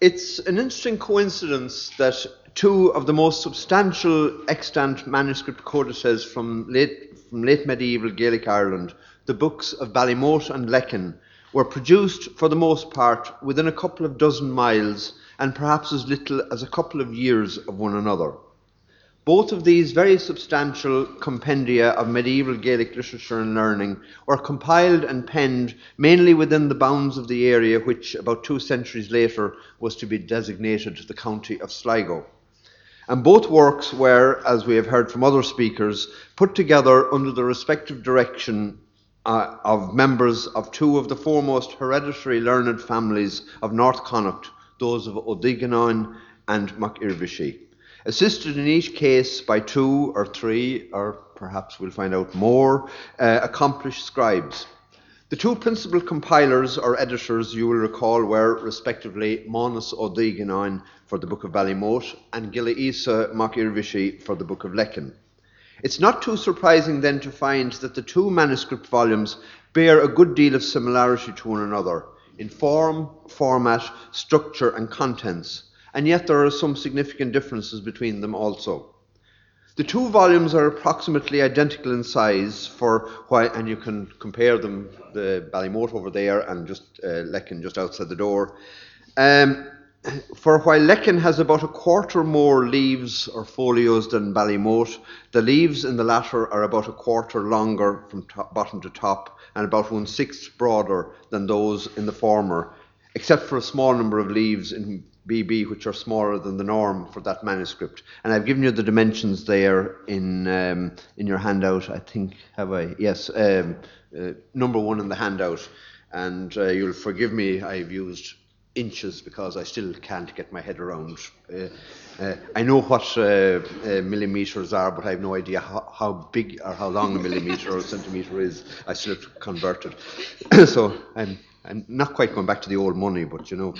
It's an interesting coincidence that two of the most substantial extant manuscript codices from late, from late medieval Gaelic Ireland, the books of Ballymote and Lecan, were produced for the most part within a couple of dozen miles and perhaps as little as a couple of years of one another. Both of these very substantial compendia of medieval Gaelic literature and learning were compiled and penned mainly within the bounds of the area which, about two centuries later, was to be designated the county of Sligo. And both works were, as we have heard from other speakers, put together under the respective direction uh, of members of two of the foremost hereditary learned families of North Connacht, those of O'Diganán and MacIrvishe assisted in each case by two or three, or perhaps we'll find out more, uh, accomplished scribes. The two principal compilers or editors, you will recall, were respectively Manus O'Diganán for the Book of Ballymote and Gilla Isa MacIrvishe for the Book of Lecan. It's not too surprising then to find that the two manuscript volumes bear a good deal of similarity to one another in form, format, structure, and contents and yet there are some significant differences between them also. The two volumes are approximately identical in size for why, and you can compare them, the Ballymote over there and just uh, just outside the door. Um, for while Lecan has about a quarter more leaves or folios than Ballymote, the leaves in the latter are about a quarter longer from top, bottom to top and about one sixth broader than those in the former, except for a small number of leaves in BB, which are smaller than the norm for that manuscript. And I've given you the dimensions there in um, in your handout. I think have I? Yes, um, uh, number one in the handout. And uh, you'll forgive me. I've used inches because I still can't get my head around. Uh, uh, I know what uh, uh, millimeters are, but I have no idea how, how, big or how long a millimeter or a centimeter is. I still have to convert it. so I'm I'm not quite going back to the old money, but you know.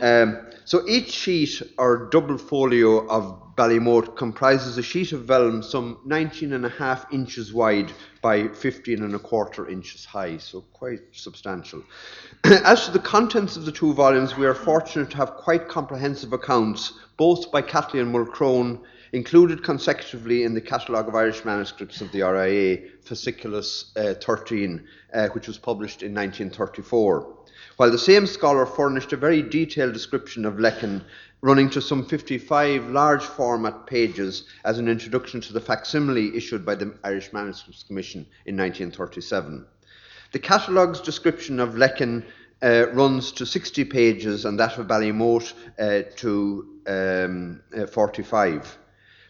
Um, so each sheet or double folio of Ballymote comprises a sheet of vellum some 19 and a half inches wide by 15 and a quarter inches high, so quite substantial. As to the contents of the two volumes, we are fortunate to have quite comprehensive accounts, both by Catley and Mulchrone, included consecutively in the Catalogue of Irish Manuscripts of the RIA, Fasciculus uh, 13, uh, which was published in 1934. While the same scholar furnished a very detailed description of Lecan, running to some 55 large format pages as an introduction to the facsimile issued by the Irish Manuscripts Commission in 1937. The catalogue's description of Lecan uh, runs to 60 pages and that of Ballymote uh, to um, uh, 45.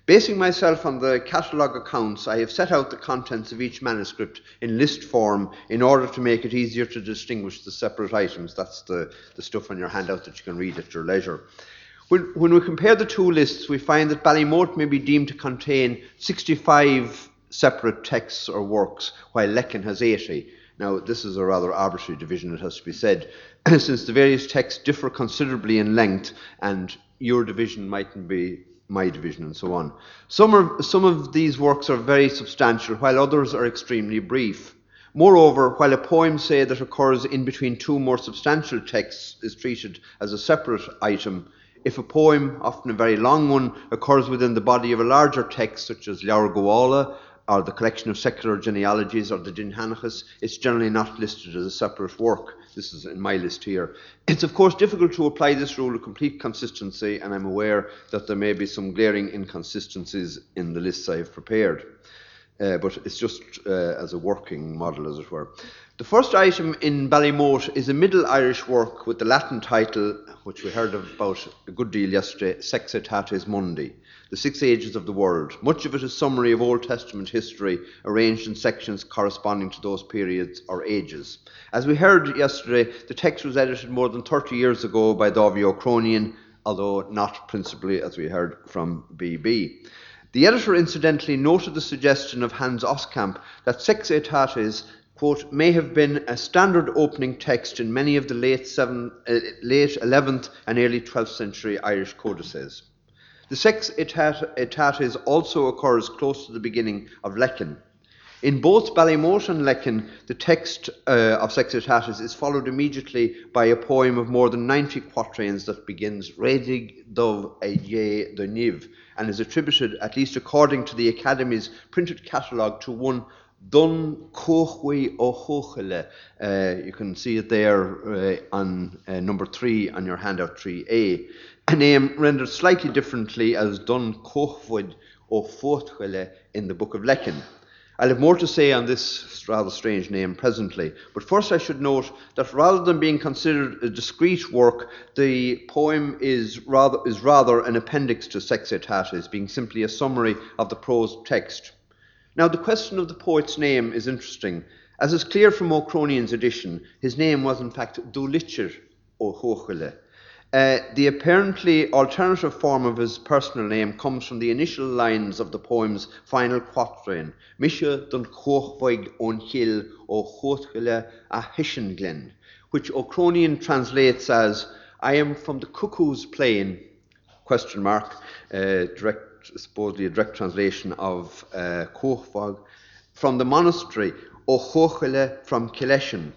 Basing myself on the catalogue accounts, I have set out the contents of each manuscript in list form in order to make it easier to distinguish the separate items. That's the, the stuff on your handout that you can read at your leisure. When, when we compare the two lists, we find that Ballymote may be deemed to contain 65 separate texts or works, while Lecan has 80. Now, this is a rather arbitrary division, it has to be said, since the various texts differ considerably in length, and your division mightn't be my division and so on. Some, are, some of these works are very substantial, while others are extremely brief. Moreover, while a poem, say, that occurs in between two more substantial texts is treated as a separate item, if a poem, often a very long one, occurs within the body of a larger text, such as Gabhála, or the collection of secular genealogies, or the Dindshenchas, it's generally not listed as a separate work. This is in my list here. It's, of course, difficult to apply this rule of complete consistency, and I'm aware that there may be some glaring inconsistencies in the lists I have prepared. Uh, but it's just uh, as a working model, as it were. The first item in Ballymote is a Middle Irish work with the Latin title, which we heard about a good deal yesterday, Sex Aetates Mundi the six ages of the world. Much of it is summary of Old Testament history, arranged in sections corresponding to those periods or ages. As we heard yesterday, the text was edited more than 30 years ago by Dáithí Ó Cróinín, although not principally, as we heard, from BB. The editor incidentally noted the suggestion of Hans Oskamp that Sex Aetates quote, may have been a standard opening text in many of the late, seven, uh, late 11th and early 12th century Irish codices. The sex aetates also occurs close to the beginning of Lecan. In both Ballymote and Lecan, the text uh, of Sex Aetates is followed immediately by a poem of more than 90 quatrains that begins Redig dov ye de niv and is attributed, at least according to the Academy's printed catalogue, to one Dun Kochwe Ohochele. Uh, you can see it there uh, on uh, number three on your handout 3A. A name rendered slightly differently as Dun Kochwed Ofochele in the Book of Lecan. I'll have more to say on this rather strange name presently, but first I should note that rather than being considered a discrete work, the poem is rather, is rather an appendix to Sex Aetates, being simply a summary of the prose text. Now, the question of the poet's name is interesting. As is clear from Ó Cróinín's edition, his name was in fact Dulitcher O'Hochele. Uh, the apparently alternative form of his personal name comes from the initial lines of the poem's final quatrain, Misha dun Chorvoig on Hill o Hochele a Hishenglen, which Ó Cróinín translates as, I am from the cuckoo's plain, question mark, uh, direct supposedly a direct translation of uh, from the monastery, O Chochele from Killeshin.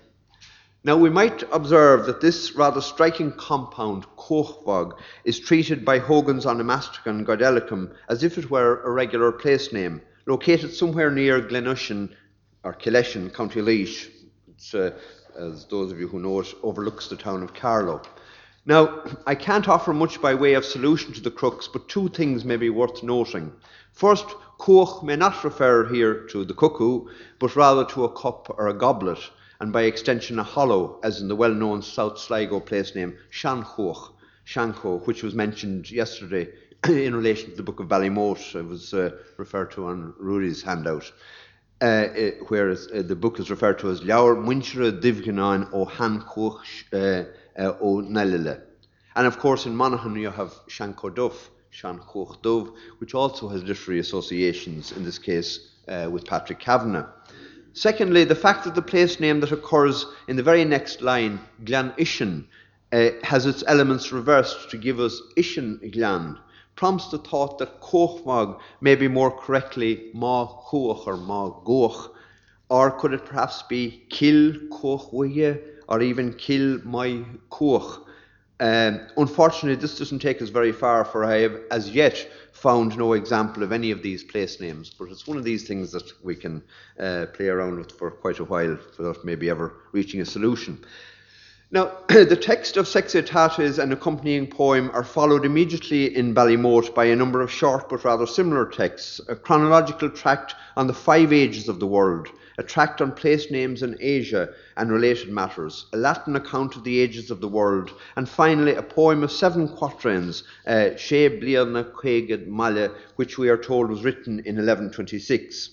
Now we might observe that this rather striking compound, Kochvog, is treated by Hogan's Onomasticon Goedelicum as if it were a regular place name, located somewhere near Glenushin or Killeshin, County Laois. Uh, as those of you who know it, overlooks the town of Carlow. Now, I can't offer much by way of solution to the crux, but two things may be worth noting. First, koch may not refer here to the cuckoo, but rather to a cup or a goblet, and by extension a hollow, as in the well known South Sligo place name Shanchoch, Shanko, which was mentioned yesterday in relation to the book of Ballymote. It was uh, referred to on Rudy's handout. Uh, it, uh, whereas uh, the book is referred to as Ljaur Munchere Divganan o Hankoch uh, uh, ó Nalile. And of course, in Monaghan, you have Shancoduff, Shankochdov, which also has literary associations, in this case uh, with Patrick Kavanagh. Secondly, the fact that the place name that occurs in the very next line, Glan Ishin, uh, has its elements reversed to give us Ishin Glan, prompts the thought that Kochmag may be more correctly Ma Koch or Ma Goch, or could it perhaps be Kil Kochweye or even kill my koch. Um, unfortunately, this doesn't take us very far, for I have as yet found no example of any of these place names. But it's one of these things that we can uh, play around with for quite a while without maybe ever reaching a solution. Now, the text of Sex Aetates and accompanying poem are followed immediately in Ballymote by a number of short but rather similar texts, a chronological tract on the five ages of the world, a tract on place names in Asia and related matters, a Latin account of the ages of the world, and finally a poem of seven quatrains, uh, She Bliana Queged Male, which we are told was written in 1126.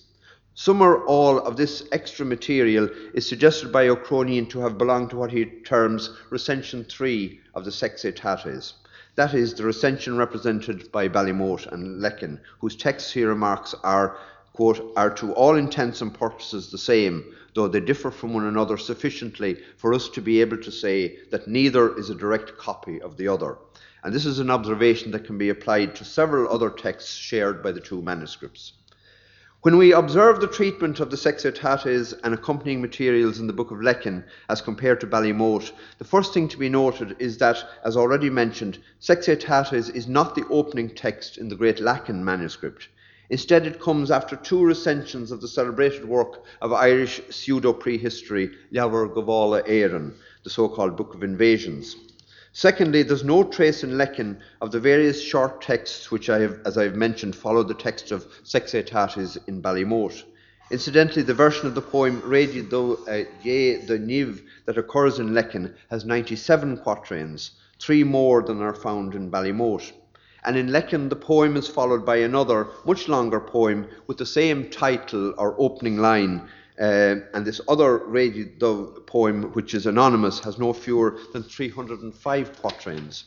Some or all of this extra material is suggested by Ó Cróinín to have belonged to what he terms recension 3 of the Sex Aetates. That is, the recension represented by Ballymote and Lecan, whose texts he remarks are quote, are to all intents and purposes the same, though they differ from one another sufficiently for us to be able to say that neither is a direct copy of the other. And this is an observation that can be applied to several other texts shared by the two manuscripts. When we observe the treatment of the Sex Aetates and accompanying materials in the Book of Lecan as compared to Ballymote, the first thing to be noted is that, as already mentioned, Sex Aetates is not the opening text in the Great Lecan manuscript. Instead, it comes after two recensions of the celebrated work of Irish pseudo prehistory, Leabhar Gabhála Éireann, the so called Book of Invasions. Secondly, there's no trace in Lecan of the various short texts which I have, as I have mentioned, follow the text of Sex Aetates in Ballymote. Incidentally, the version of the poem Radi do uh, Ye de Niv that occurs in Lecan has 97 quatrains, three more than are found in Ballymote and in Lecan the poem is followed by another, much longer poem with the same title or opening line. Uh, and this other Radio Dove poem, which is anonymous, has no fewer than 305 quatrains.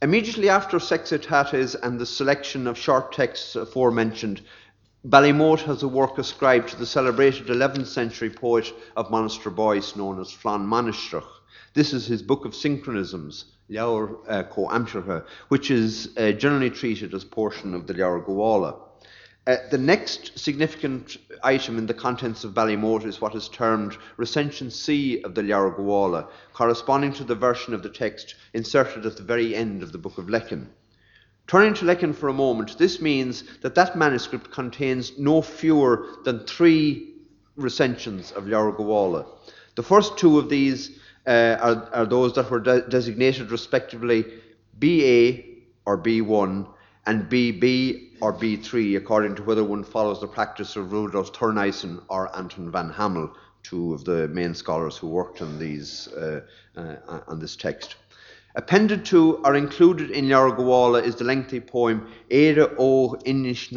Immediately after Sex Aetates and the selection of short texts aforementioned, Ballymote has a work ascribed to the celebrated 11th century poet of Monasterboice known as Flann Manistrach. This is his book of synchronisms, Leabhar uh, Co Amshercha, which is uh, generally treated as portion of the Leabhar Gabhála. Uh, the next significant item in the contents of Ballymote is what is termed Recension C of the Leabhar Gabhála, corresponding to the version of the text inserted at the very end of the Book of Lecan. Turning to Lecan for a moment, this means that that manuscript contains no fewer than three recensions of Leabhar. The first two of these uh, are, are, those that were de- designated respectively BA or B1 and BB or B3, according to whether one follows the practice of Rudolf Thurneisen or Anton van Hamel, two of the main scholars who worked on these uh, uh, on this text. Appended to or included in Gabhála is the lengthy poem Éire ó Innis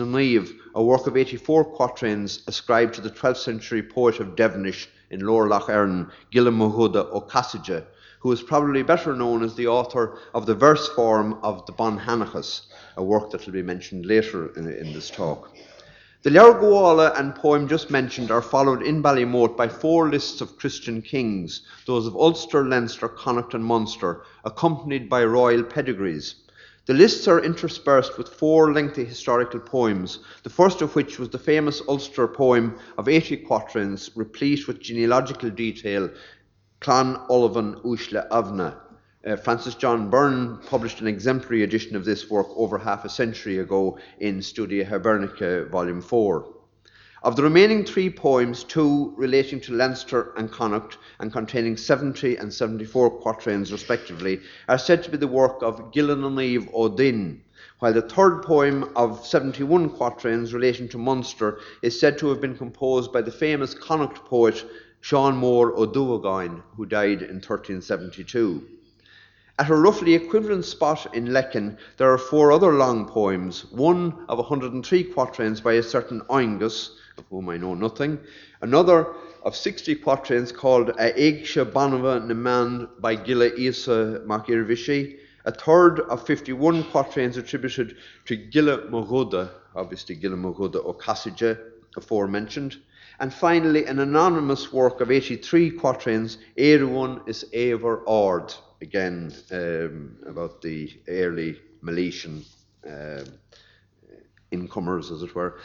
a work of 84 quatrains ascribed to the 12th century poet of Devenish in Lower Lough Erne, Gillam Mahuda ó Casside, who is probably better known as the author of the verse form of the Banshenchas, a work that will be mentioned later in, in this talk. The Leabhar and poem just mentioned are followed in Ballymote by four lists of Christian kings, those of Ulster, Leinster, Connacht, and Munster, accompanied by royal pedigrees. The lists are interspersed with four lengthy historical poems, the first of which was the famous Ulster poem of 80 quatrains, replete with genealogical detail Clan Olivan Ushla Avna. Uh, Francis John Byrne published an exemplary edition of this work over half a century ago in Studia Hibernica, Volume 4. Of the remaining three poems, two relating to Leinster and Connacht and containing 70 and 74 quatrains respectively, are said to be the work of Gillan O'Neive O'Din, while the third poem of 71 quatrains relating to Munster is said to have been composed by the famous Connacht poet Sean Moore O'Dowagoyne, who died in 1372. At a roughly equivalent spot in Lecan, there are four other long poems, one of 103 quatrains by a certain Oengus, of whom I know nothing, another of 60 quatrains called A Eigsha Banava Naman by Gilla Isa Makirvishi, a third of 51 quatrains attributed to Gilla Moguda, obviously Gilla Moguda or Cassige, aforementioned, and finally, an anonymous work of 83 quatrains, Erewon is Ever Ord, again um, about the early Milesian uh, incomers, as it were.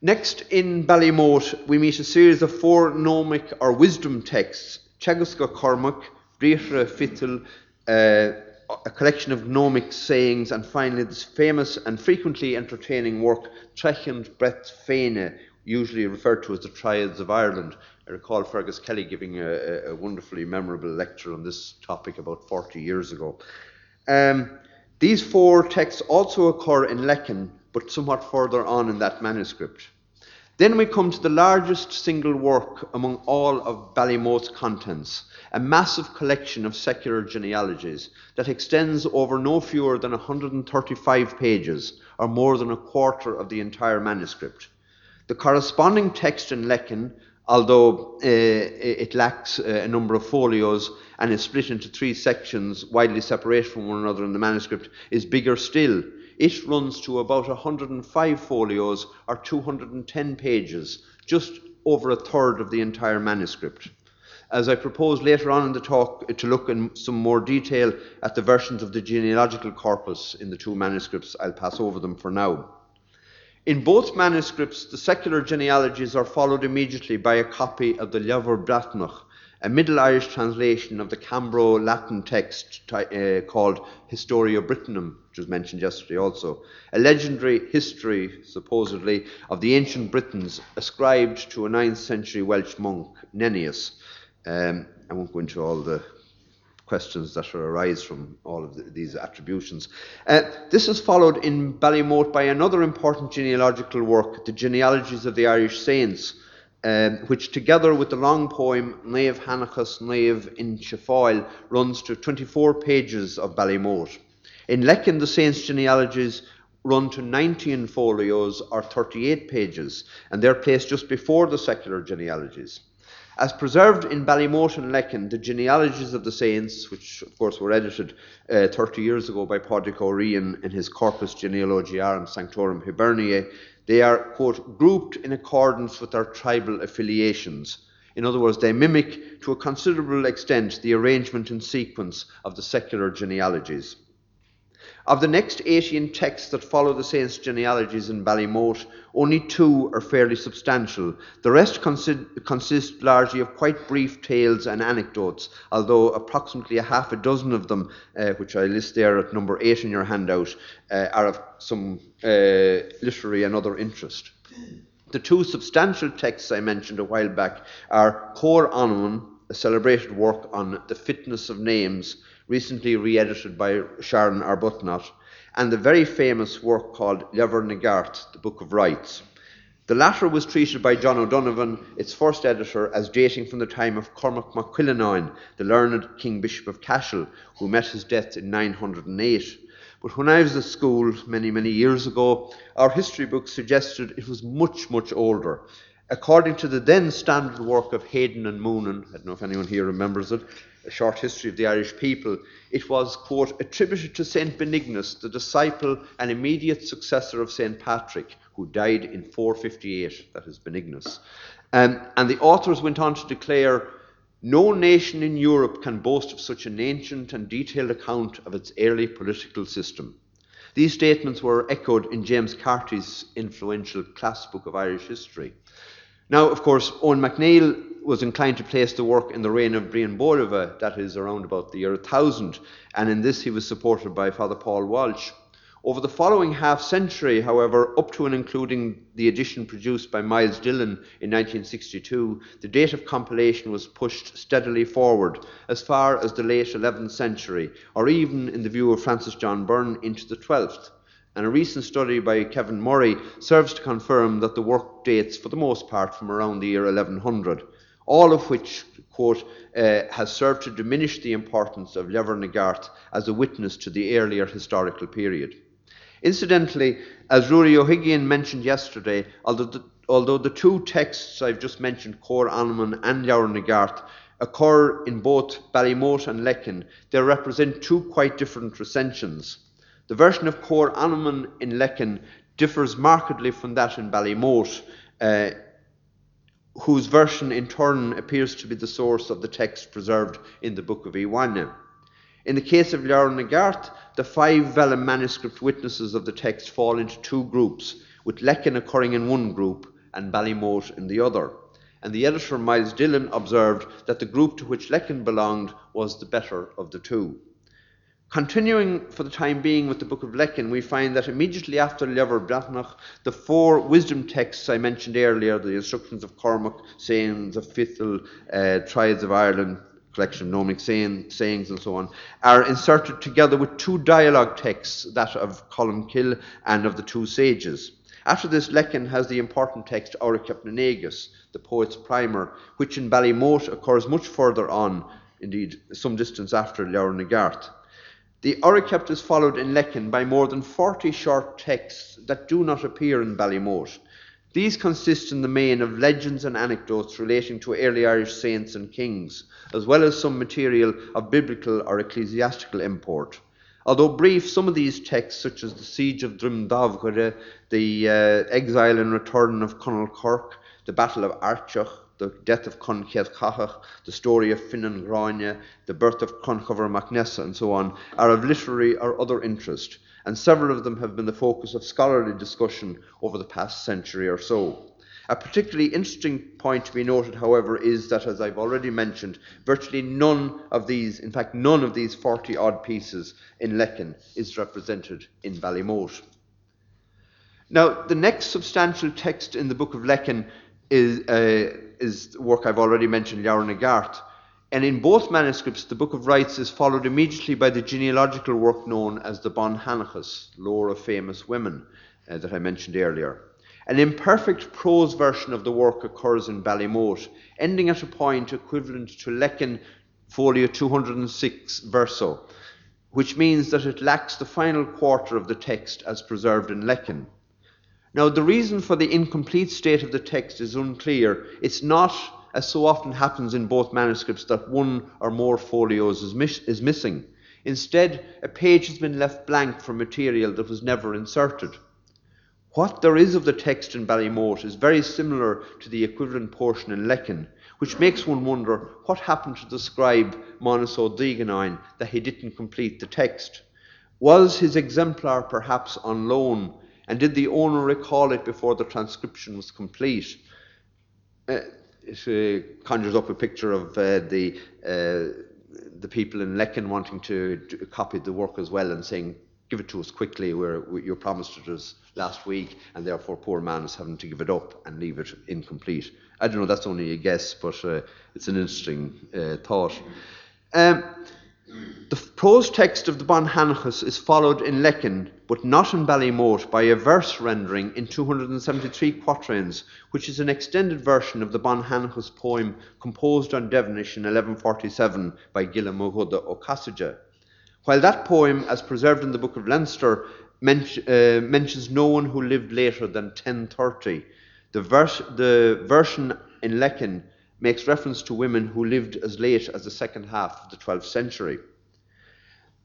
Next, in Ballymote, we meet a series of four gnomic or wisdom texts Cheguska Cormac, Dritra Fittel, uh, a collection of gnomic sayings, and finally this famous and frequently entertaining work, Trechand Brett Fene, usually referred to as the Triads of Ireland. I recall Fergus Kelly giving a, a wonderfully memorable lecture on this topic about 40 years ago. Um, these four texts also occur in Lecan, but somewhat further on in that manuscript. Then we come to the largest single work among all of Ballymote's contents, a massive collection of secular genealogies that extends over no fewer than 135 pages, or more than a quarter of the entire manuscript. The corresponding text in Lecan, although uh, it lacks uh, a number of folios and is split into three sections widely separated from one another in the manuscript, is bigger still. It runs to about 105 folios or 210 pages, just over a third of the entire manuscript. As I propose later on in the talk to look in some more detail at the versions of the genealogical corpus in the two manuscripts, I'll pass over them for now. In both manuscripts, the secular genealogies are followed immediately by a copy of the Leabhar Breathnach, a Middle Irish translation of the Cambro Latin text uh, called Historia Brittonum, which was mentioned yesterday also, a legendary history, supposedly, of the ancient Britons ascribed to a 9th century Welsh monk, Nennius. Um, I won't go into all the questions that arise from all of the, these attributions. Uh, this is followed in Ballymote by another important genealogical work, the Genealogies of the Irish Saints, um, which together with the long poem Nave Hanachas Nave in Chefoil runs to 24 pages of Ballymote. In Lecan, the Saints' genealogies run to 19 folios or 38 pages, and they're placed just before the secular genealogies. As preserved in Ballymote and Lecan, the genealogies of the saints, which of course were edited uh, 30 years ago by Padraig Ó Riain in his Corpus Genealogiarum Sanctorum Hiberniae, they are, quote, grouped in accordance with their tribal affiliations. In other words, they mimic to a considerable extent the arrangement and sequence of the secular genealogies. Of the next 18 texts that follow the saints' genealogies in Ballymote, only two are fairly substantial. The rest consist, consist largely of quite brief tales and anecdotes, although approximately a half a dozen of them, uh, which I list there at number 8 in your handout, uh, are of some uh, literary and other interest. The two substantial texts I mentioned a while back are Cóir Anmann, a celebrated work on the fitness of names, recently re edited by Sharon Arbuthnot, and the very famous work called Leabhar na Gart, the Book of Rights. The latter was treated by John O'Donovan, its first editor, as dating from the time of Cormac mac Cuillenáin, the learned King Bishop of Cashel, who met his death in 908. But when I was at school many, many years ago, our history books suggested it was much, much older. According to the then standard work of Hayden and Moonan, I don't know if anyone here remembers it, A Short History of the Irish People, it was, quote, attributed to St. Benignus, the disciple and immediate successor of St. Patrick, who died in 458, that is Benignus. Um, and the authors went on to declare no nation in Europe can boast of such an ancient and detailed account of its early political system. These statements were echoed in James Carty's influential Class Book of Irish History. Now, of course, Eoin MacNeill was inclined to place the work in the reign of Brian Boileve, that is around about the year 1000, and in this he was supported by Father Paul Walsh. Over the following half century, however, up to and including the edition produced by Myles Dillon in 1962, the date of compilation was pushed steadily forward as far as the late 11th century, or even, in the view of Francis John Byrne, into the 12th. And a recent study by Kevin Murray serves to confirm that the work dates for the most part from around the year 1100, all of which, quote, uh, has served to diminish the importance of Gart as a witness to the earlier historical period. Incidentally, as Rory O'Higgins mentioned yesterday, although the, although the two texts I've just mentioned, Cóir Anmann and Gart, occur in both Ballymote and Lecan, they represent two quite different recensions. The version of Cóir Anmann in Lecan differs markedly from that in Ballymote, uh, whose version in turn appears to be the source of the text preserved in the Book of Iwana. In the case of Leabhar na Gart, the five vellum manuscript witnesses of the text fall into two groups, with Lecan occurring in one group and Ballymote in the other. And the editor, Myles Dillon, observed that the group to which Lecan belonged was the better of the two. Continuing for the time being with the Book of Lecan, we find that immediately after Leabhar Breathnach, the four wisdom texts I mentioned earlier, the instructions of Cormac, sayings of Fithel, uh, Triads of Ireland, collection of gnomic saying, sayings and so on, are inserted together with two dialogue texts, that of Columkill and of the two sages. After this, Lecan has the important text Auricap Negus, the poet's primer, which in Ballymote occurs much further on, indeed some distance after Gart. The Auricap is followed in Lecan by more than 40 short texts that do not appear in Ballymote. These consist in the main of legends and anecdotes relating to early Irish saints and kings, as well as some material of biblical or ecclesiastical import. Although brief, some of these texts, such as the Siege of Drumdavgure, the uh, exile and return of Conall Corc, the Battle of Archach, the death of Conchead Cachach, the story of Finan Grania, the birth of Conchover Macnessa, and so on, are of literary or other interest and several of them have been the focus of scholarly discussion over the past century or so. A particularly interesting point to be noted, however, is that, as I've already mentioned, virtually none of these, in fact, none of these 40 odd pieces in Lecan is represented in Ballymote. Now, the next substantial text in the Book of Lecan is, uh, is work I've already mentioned, Leabhar na Gart. And in both manuscripts, the Book of Rites is followed immediately by the genealogical work known as the Banshenchas, lore of famous women, uh, that I mentioned earlier. An imperfect prose version of the work occurs in Ballymote, ending at a point equivalent to Lecan folio 206 verso, which means that it lacks the final quarter of the text as preserved in Lecan. Now, the reason for the incomplete state of the text is unclear. It's not as so often happens in both manuscripts, that one or more folios is, mis- is missing. Instead, a page has been left blank for material that was never inserted. What there is of the text in Ballymote is very similar to the equivalent portion in Lecan, which makes one wonder what happened to the scribe Monas O'Deganine that he didn't complete the text. Was his exemplar perhaps on loan, and did the owner recall it before the transcription was complete? Uh, it uh, conjures up a picture of uh, the uh, the people in Lecan wanting to, copy the work as well and saying, give it to us quickly, where you promised it us last week, and therefore poor man is having to give it up and leave it incomplete. I don't know, that's only a guess, but uh, it's an interesting uh, thought. Um, the prose text of the Banshenchas is followed in Lecan, but not in Ballymote, by a verse rendering in 273 quatrains, which is an extended version of the Banshenchas poem composed on Devenish in 1147 by Gilla Muhuda O'Cassagha. While that poem, as preserved in the Book of Leinster, men- uh, mentions no one who lived later than 1030, the, verse, the version in Lecan makes reference to women who lived as late as the second half of the 12th century.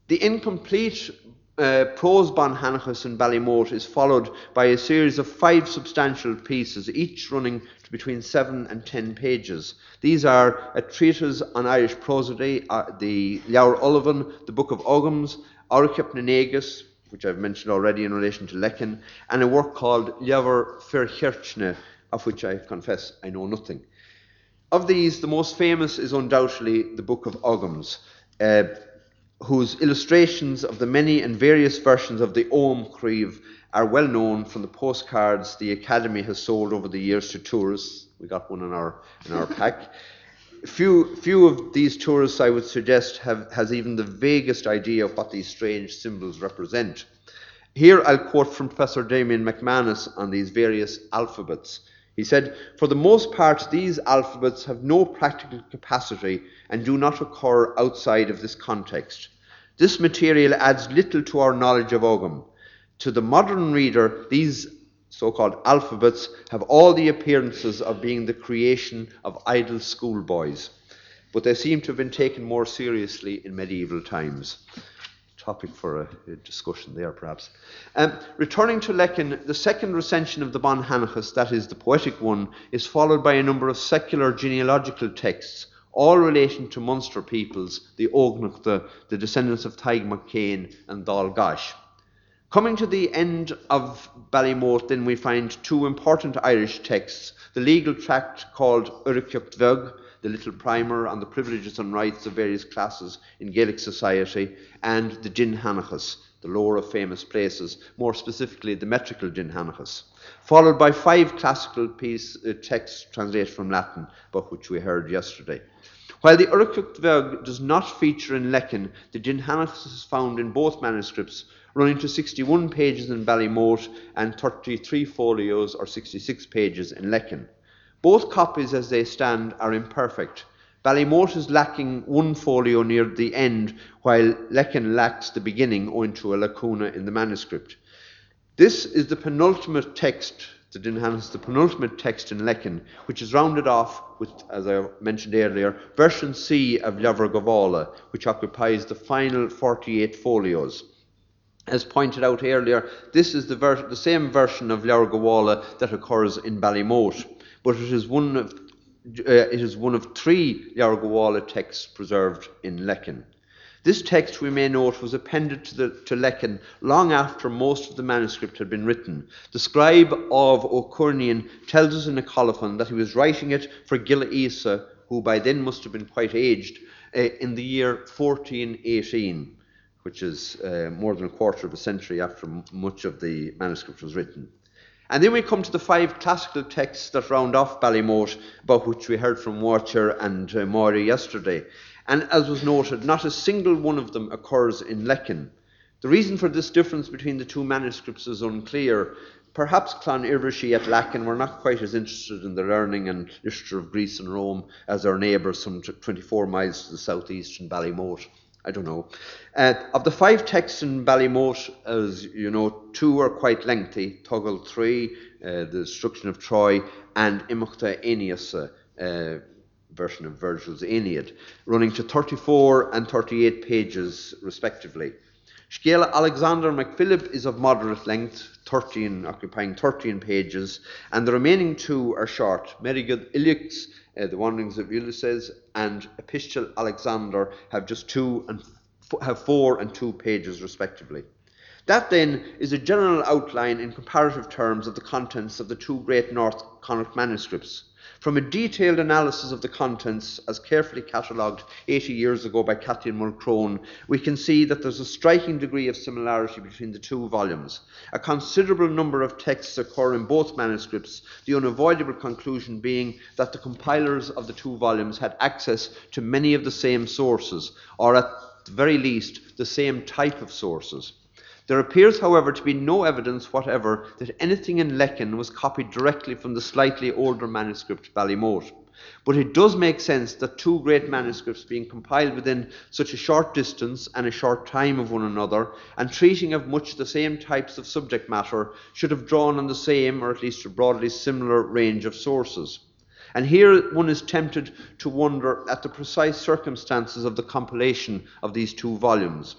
The incomplete uh, prose Banshenchas in Ballymote is followed by a series of five substantial pieces, each running to between seven and ten pages. These are a treatise on Irish prosody, uh, the Leabhar Ullmhain, the Book of Oghams, Auricep Negus, which I've mentioned already in relation to Lecan, and a work called Leabhar Firchirchne, of which I confess I know nothing. Of these, the most famous is undoubtedly the Book of Oghams, uh, whose illustrations of the many and various versions of the Ogham Criev are well known from the postcards the Academy has sold over the years to tourists. We got one in our, in our pack. Few, few of these tourists, I would suggest, have has even the vaguest idea of what these strange symbols represent. Here I'll quote from Professor Damian McManus on these various alphabets. He said, For the most part, these alphabets have no practical capacity and do not occur outside of this context. This material adds little to our knowledge of Ogham. To the modern reader, these so called alphabets have all the appearances of being the creation of idle schoolboys, but they seem to have been taken more seriously in medieval times topic for a, a discussion there, perhaps. Um, returning to Lecan, the second recension of the Banshenchas, that is the poetic one, is followed by a number of secular genealogical texts, all relating to Munster peoples, the Ognachta, the descendants of Taig McCain and Dál gCais. Coming to the end of Ballymote, then we find two important Irish texts the legal tract called Urikyocht Vug, the little primer on the privileges and rights of various classes in Gaelic society, and the Dindshenchas, the lore of famous places, more specifically the metrical Dindshenchas, followed by five classical piece, uh, texts translated from Latin, about which we heard yesterday. While the Urquhart does not feature in Lecan, the Dindshenchas is found in both manuscripts, running to 61 pages in Ballymote and 33 folios or 66 pages in Lecan. Both copies as they stand are imperfect. Ballymote is lacking one folio near the end, while Lecan lacks the beginning owing to a lacuna in the manuscript. This is the penultimate text, the Dinhan the penultimate text in Lecan, which is rounded off with, as I mentioned earlier, version C of Leabhar which occupies the final 48 folios. As pointed out earlier, this is the, ver- the same version of Leabhar that occurs in Ballymote but it is one of, uh, it is one of three Leabhar texts preserved in Lecan. This text, we may note, was appended to, the, to long after most of the manuscript had been written. The scribe of O'Cornian tells us in a colophon that he was writing it for Gilla Isa, who by then must have been quite aged, uh, in the year 1418, which is uh, more than a quarter of a century after m- much of the manuscript was written. And then we come to the five classical texts that round off Ballymote, about which we heard from Watcher and uh, Maury yesterday. And as was noted, not a single one of them occurs in Lecan. The reason for this difference between the two manuscripts is unclear. Perhaps Clan Irvishi at Lacken were not quite as interested in the learning and literature of Greece and Rome as their neighbours some 24 miles to the southeast in Ballymote. I don't know. Uh, of the five texts in Ballymote, as you know, two are quite lengthy. Toggle 3, uh, the destruction of Troy, and Imachta Aeneas, uh, version of Virgil's Aeneid, running to 34 and 38 pages respectively. Scala Alexander MacPhilip is of moderate length, 13, occupying 13 pages, and the remaining two are short. Merigud Ilix uh, the Wanderings of Ulysses, and Epistle Alexander have just two and have four and two pages respectively. That then is a general outline in comparative terms of the contents of the two great North Connacht manuscripts. From a detailed analysis of the contents, as carefully catalogued 80 years ago by Kathleen Mulchrone, we can see that there's a striking degree of similarity between the two volumes. A considerable number of texts occur in both manuscripts, the unavoidable conclusion being that the compilers of the two volumes had access to many of the same sources, or at the very least, the same type of sources. There appears, however, to be no evidence whatever that anything in Lecan was copied directly from the slightly older manuscript Ballymote. But it does make sense that two great manuscripts being compiled within such a short distance and a short time of one another, and treating of much the same types of subject matter, should have drawn on the same, or at least a broadly similar, range of sources. And here one is tempted to wonder at the precise circumstances of the compilation of these two volumes.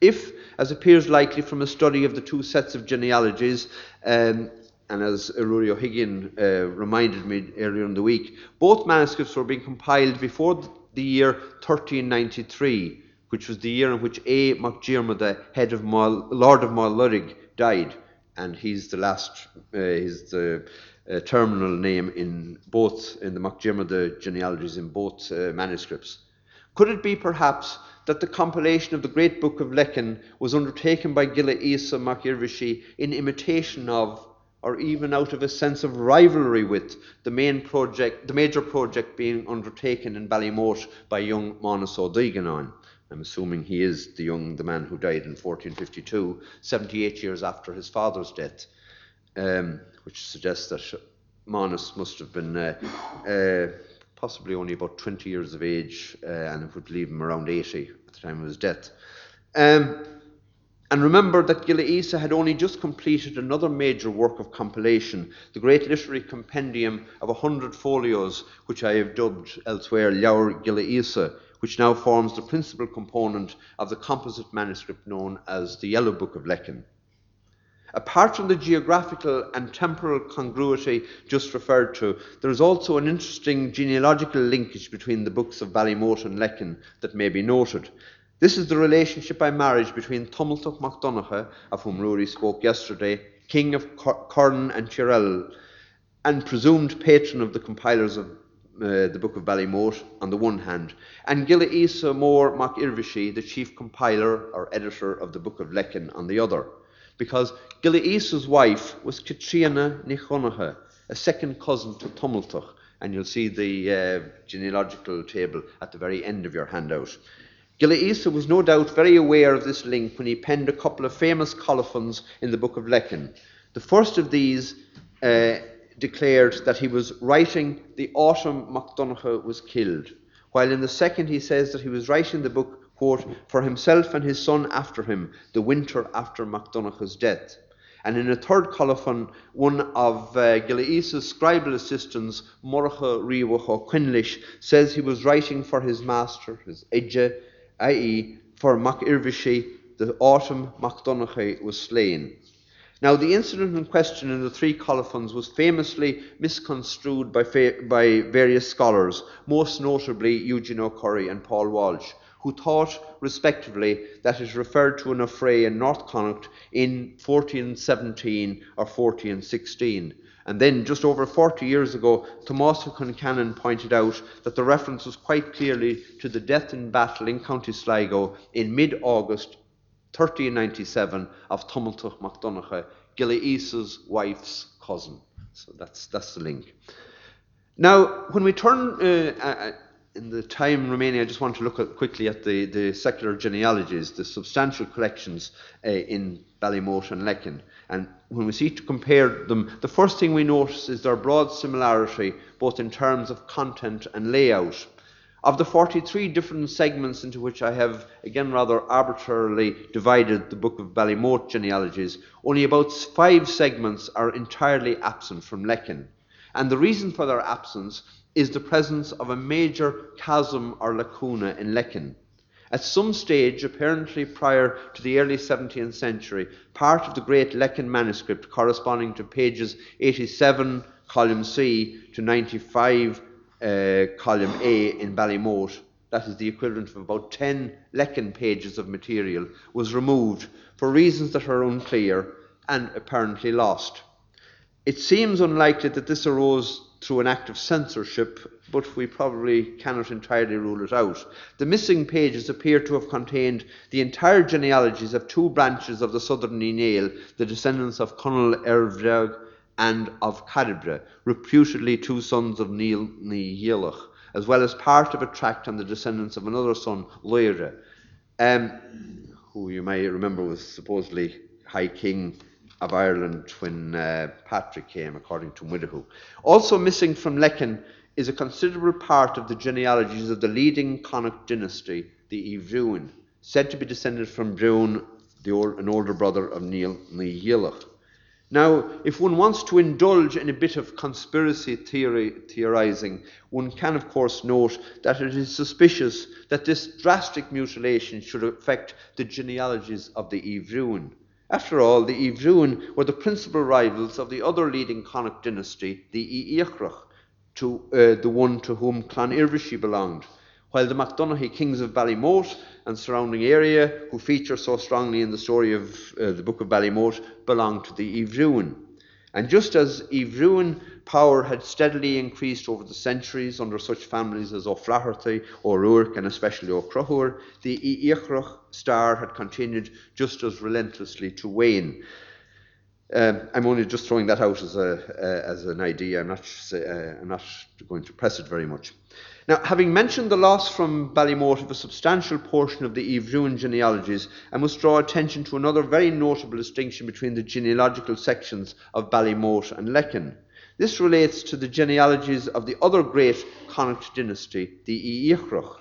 If, as appears likely from a study of the two sets of genealogies, um, and as Rory O'Higgin uh, reminded me earlier in the week, both manuscripts were being compiled before the year 1393, which was the year in which A. MacDiarmid, the head of Mal, Lord of Mallurig, died, and he's the last, uh, he's the uh, terminal name in both, in the MacDiarmid genealogies in both uh, manuscripts. Could it be perhaps that the compilation of the great book of Lecan was undertaken by Gilla Isa Makirvishi in imitation of, or even out of a sense of rivalry with, the main project, the major project being undertaken in Ballymote by young Manas O'Deeganon. I'm assuming he is the young, the man who died in 1452, 78 years after his father's death, um, which suggests that Manus must have been uh, uh, possibly only about 20 years of age, uh, and it would leave him around 80 at the time of his death. Um, and remember that Gilla Isa had only just completed another major work of compilation, the great literary compendium of a hundred folios, which I have dubbed elsewhere Leabhar Gilla Isa, which now forms the principal component of the composite manuscript known as the Yellow Book of Lecan. Apart from the geographical and temporal congruity just referred to, there is also an interesting genealogical linkage between the books of Ballymote and Lecan that may be noted. This is the relationship by marriage between Tomaltach MacDonagh, of whom Rory spoke yesterday, king of Corn and Tyrrell, and presumed patron of the compilers of uh, the Book of Ballymote on the one hand, and Gilla Isa Moore Mac Irvishi, the chief compiler or editor of the Book of Lecan, on the other because Gilaisa's wife was Katrina Nichonacha, a second cousin to Tomaltach, and you'll see the uh, genealogical table at the very end of your handout. Gilaisa was no doubt very aware of this link when he penned a couple of famous colophons in the Book of Lecan. The first of these uh, declared that he was writing the autumn MacDonagh was killed, while in the second he says that he was writing the book quote, for himself and his son after him, the winter after MacDonagh's death. And in a third colophon, one of uh, Gilaisa's scribal assistants, Morcha Riwacho Quinlish, says he was writing for his master, his Edja, i.e., for Mac Irvishi, the autumn MacDonagh was slain. Now, the incident in question in the three colophons was famously misconstrued by, fa- by various scholars, most notably Eugene O'Curry and Paul Walsh, who thought, respectively, that it referred to an affray in North Connacht in 1417 or 1416. And then, just over 40 years ago, Tomás Concannon pointed out that the reference was quite clearly to the death in battle in County Sligo in mid August 1397 of Tomaltach MacDonagh, Gilaisa's wife's cousin. So that's, that's the link. Now, when we turn uh, uh, in the time remaining, I just want to look at, quickly at the, the secular genealogies, the substantial collections uh, in Ballymote and Lecan. And when we seek to compare them, the first thing we notice is their broad similarity, both in terms of content and layout. Of the 43 different segments into which I have, again rather arbitrarily, divided the book of Ballymote genealogies, only about five segments are entirely absent from Lecan. And the reason for their absence is the presence of a major chasm or lacuna in Lecan. At some stage, apparently prior to the early 17th century, part of the great Lecan manuscript corresponding to pages 87, column C, to 95, uh, column A in Ballymote that is the equivalent of about 10 Lecan pages of material, was removed for reasons that are unclear and apparently lost. It seems unlikely that this arose through an act of censorship, but we probably cannot entirely rule it out. The missing pages appear to have contained the entire genealogies of two branches of the southern Ninale, the descendants of Conall Ervdeag and of Cadibre, reputedly two sons of Neil Nielach as well as part of a tract on the descendants of another son, Loire, um, who you may remember was supposedly High King of Ireland when uh, Patrick came, according to Muirchú. Also missing from Lecan is a considerable part of the genealogies of the leading Connacht dynasty, the Ivruin, said to be descended from Brún, old, an older brother of Neil Nielach. Now, if one wants to indulge in a bit of conspiracy theory, theorizing, one can, of course, note that it is suspicious that this drastic mutilation should affect the genealogies of the Ivruin. After all, the Ivruin were the principal rivals of the other leading Connacht dynasty, the Iachrach, to uh, the one to whom Clan Fhir Bhisigh belonged while the MacDonaghy kings of Ballymote and surrounding area, who feature so strongly in the story of uh, the Book of Ballymote, belonged to the Ivruin. And just as Ivruin power had steadily increased over the centuries under such families as O'Flaherty, O'Rourke, and especially O'Crohur, the Iachrach star had continued just as relentlessly to wane. Um, I'm only just throwing that out as, a, uh, as an idea. I'm not, uh, I'm not going to press it very much. Now, having mentioned the loss from Ballymote of a substantial portion of the Eve genealogies, I must draw attention to another very notable distinction between the genealogical sections of Ballymote and Lecan. This relates to the genealogies of the other great Connacht dynasty, the Iachrach,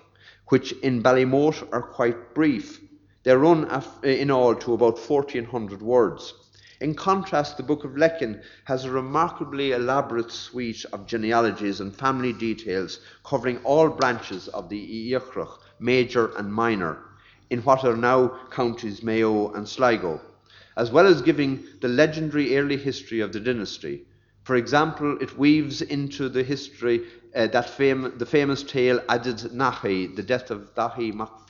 which in Ballymote are quite brief. They run in all to about 1400 words. In contrast, the Book of Lecan has a remarkably elaborate suite of genealogies and family details covering all branches of the Iachrach, major and minor, in what are now counties Mayo and Sligo, as well as giving the legendary early history of the dynasty. For example, it weaves into the history uh, that fam- the famous tale Adad Nahi, the death of Dathí Mac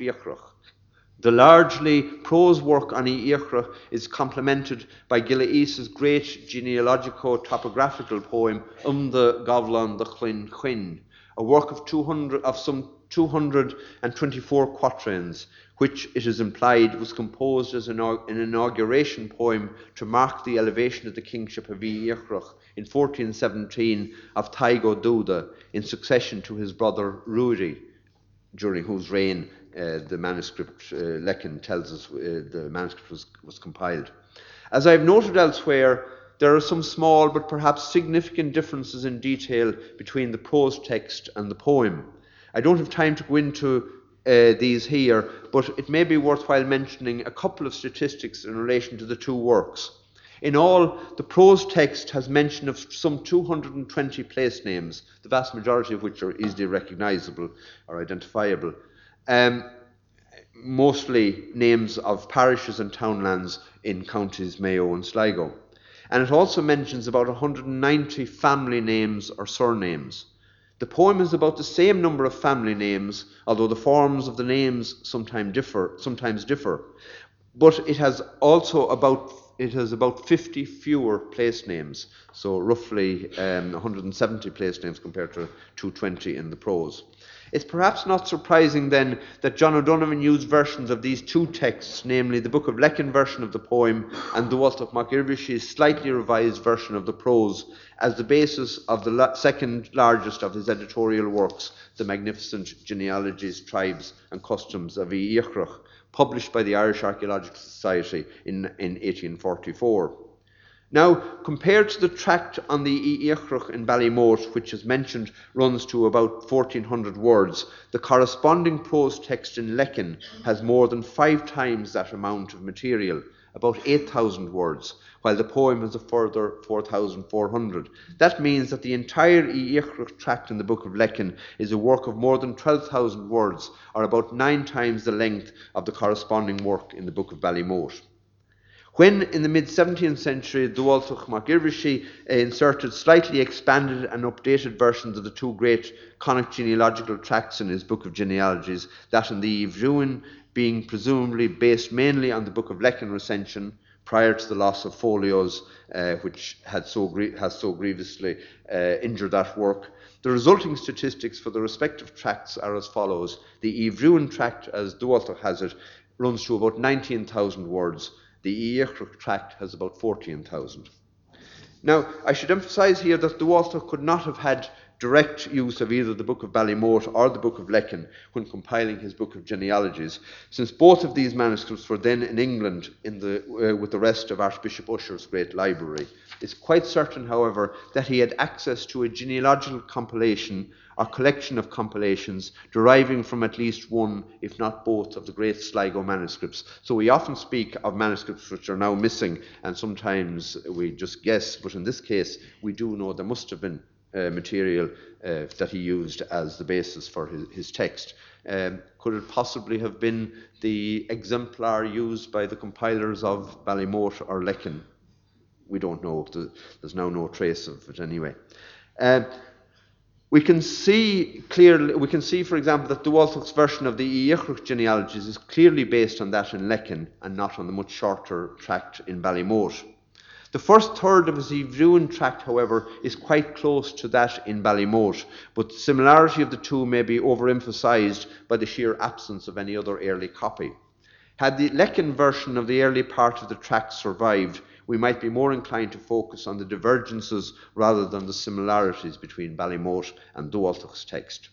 the largely prose work on Iachra is complemented by Gillies' great genealogico-topographical poem Um the Gavlan the Chlin Chin, a work of, 200, of some 224 quatrains, which, it is implied, was composed as an, an inauguration poem to mark the elevation of the kingship of Iachrach in 1417 of Taigo Duda in succession to his brother Ruri, during whose reign uh, the manuscript, uh, Lecan tells us uh, the manuscript was, was compiled. As I've noted elsewhere, there are some small but perhaps significant differences in detail between the prose text and the poem. I don't have time to go into uh, these here, but it may be worthwhile mentioning a couple of statistics in relation to the two works. In all, the prose text has mention of some 220 place names, the vast majority of which are easily recognizable or identifiable, um, mostly names of parishes and townlands in counties Mayo and Sligo. And it also mentions about 190 family names or surnames. The poem is about the same number of family names, although the forms of the names sometimes differ. Sometimes differ. But it has also about it has about 50 fewer place names, so roughly um, 170 place names compared to 220 in the prose. It's perhaps not surprising then that John O'Donovan used versions of these two texts, namely the Book of Lecan version of the poem and the Walt of Mac Fhir Bhisigh's slightly revised version of the prose, as the basis of the la- second largest of his editorial works, The Magnificent Genealogies, Tribes and Customs of Iachrach, published by the Irish Archaeological Society in, in 1844. Now, compared to the tract on the Iachrach in Ballymote, which as mentioned runs to about 1400 words, the corresponding prose text in Lecan has more than five times that amount of material, about 8,000 words, while the poem has a further 4,400. That means that the entire Iachrach tract in the Book of Lecan is a work of more than 12,000 words, or about nine times the length of the corresponding work in the Book of Ballymote. When in the mid 17th century, Dubhaltach mac Irbhísí inserted slightly expanded and updated versions of the two great conic genealogical tracts in his Book of Genealogies, that in the Eve Ruin being presumably based mainly on the Book of Lecan Recension, prior to the loss of folios, uh, which had so has so grievously uh, injured that work. The resulting statistics for the respective tracts are as follows. The Eve Ruin tract, as Dubhaltach has it, runs to about 19,000 words. The Iachrach tract has about 14,000. Now, I should emphasise here that Dubhaltach could not have had direct use of either the Book of Ballymote or the Book of Lecan when compiling his Book of Genealogies, since both of these manuscripts were then in England in the, uh, with the rest of Archbishop Ussher's great library. It's quite certain, however, that he had access to a genealogical compilation or collection of compilations deriving from at least one, if not both, of the great Sligo manuscripts. So we often speak of manuscripts which are now missing, and sometimes we just guess, but in this case, we do know there must have been uh, material uh, that he used as the basis for his, his text. Um, could it possibly have been the exemplar used by the compilers of Ballymote or Lecan? We don't know. There's now no trace of it anyway. Uh, we can see clearly, we can see, for example, that Dubhaltach's version of the Iachrach genealogies is clearly based on that in Lecan and not on the much shorter tract in Ballymote. The first third of his Evruin tract, however, is quite close to that in Ballymote, but the similarity of the two may be overemphasized by the sheer absence of any other early copy. Had the Lecan version of the early part of the tract survived, we might be more inclined to focus on the divergences rather than the similarities between Ballymote and Dubhaltach's text.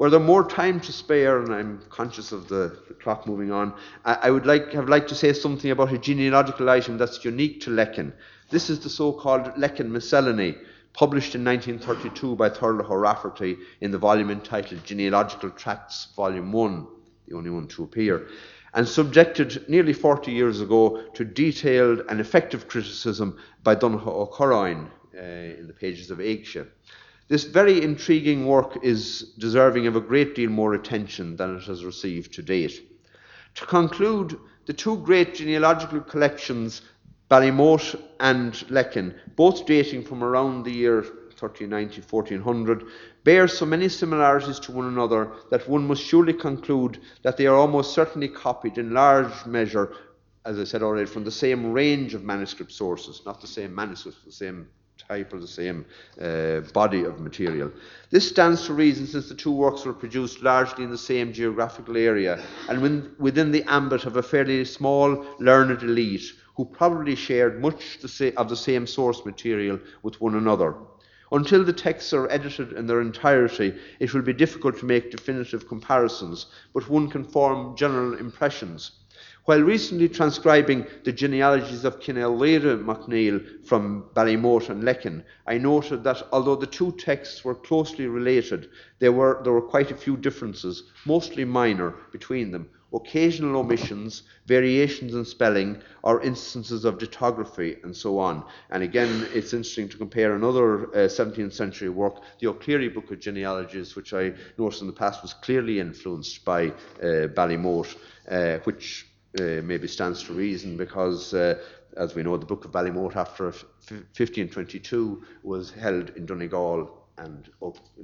Were there more time to spare, and I'm conscious of the, the clock moving on, I, I, would like have liked to say something about a genealogical item that's unique to Lecan. This is the so-called Lecan Miscellany, published in 1932 by Thurlough O'Rafferty in the volume entitled Genealogical Tracts, Volume 1, the only one to appear, and subjected nearly 40 years ago to detailed and effective criticism by Donogh Ó Corráin uh, in the pages of Éigse. This very intriguing work is deserving of a great deal more attention than it has received to date. To conclude, the two great genealogical collections, Ballymote and Lecan, both dating from around the year 1390 1400, bear so many similarities to one another that one must surely conclude that they are almost certainly copied in large measure, as I said already, from the same range of manuscript sources, not the same manuscripts, the same type or the same uh, body of material. This stands to reason since the two works were produced largely in the same geographical area and when, within the ambit of a fairly small learned elite who probably shared much of the same source material with one another. Until the texts are edited in their entirety, it will be difficult to make definitive comparisons, but one can form general impressions. While recently transcribing the genealogies of Cinelira MacNeil from Ballymote and Lecan, I noted that although the two texts were closely related, there were, there were quite a few differences, mostly minor, between them. Occasional omissions, variations in spelling, or instances of dittography, and so on. And again, it's interesting to compare another uh, 17th century work, the O'Clery Book of Genealogies, which I noticed in the past was clearly influenced by uh, Ballymote, uh, which uh, maybe stands to reason because, uh, as we know, the Book of Ballymote after 1522 was held in Donegal and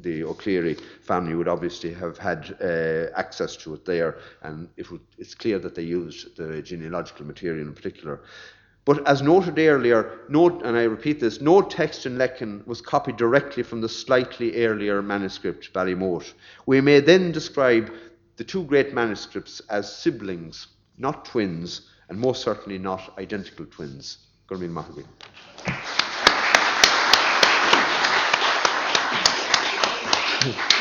the O'Clery family would obviously have had uh, access to it there, and it would, it's clear that they used the genealogical material in particular. But as noted earlier, no, and I repeat this, no text in Lecan was copied directly from the slightly earlier manuscript, Ballymote. We may then describe the two great manuscripts as siblings not twins, and most certainly not identical twins. Gurmeen Obrigado.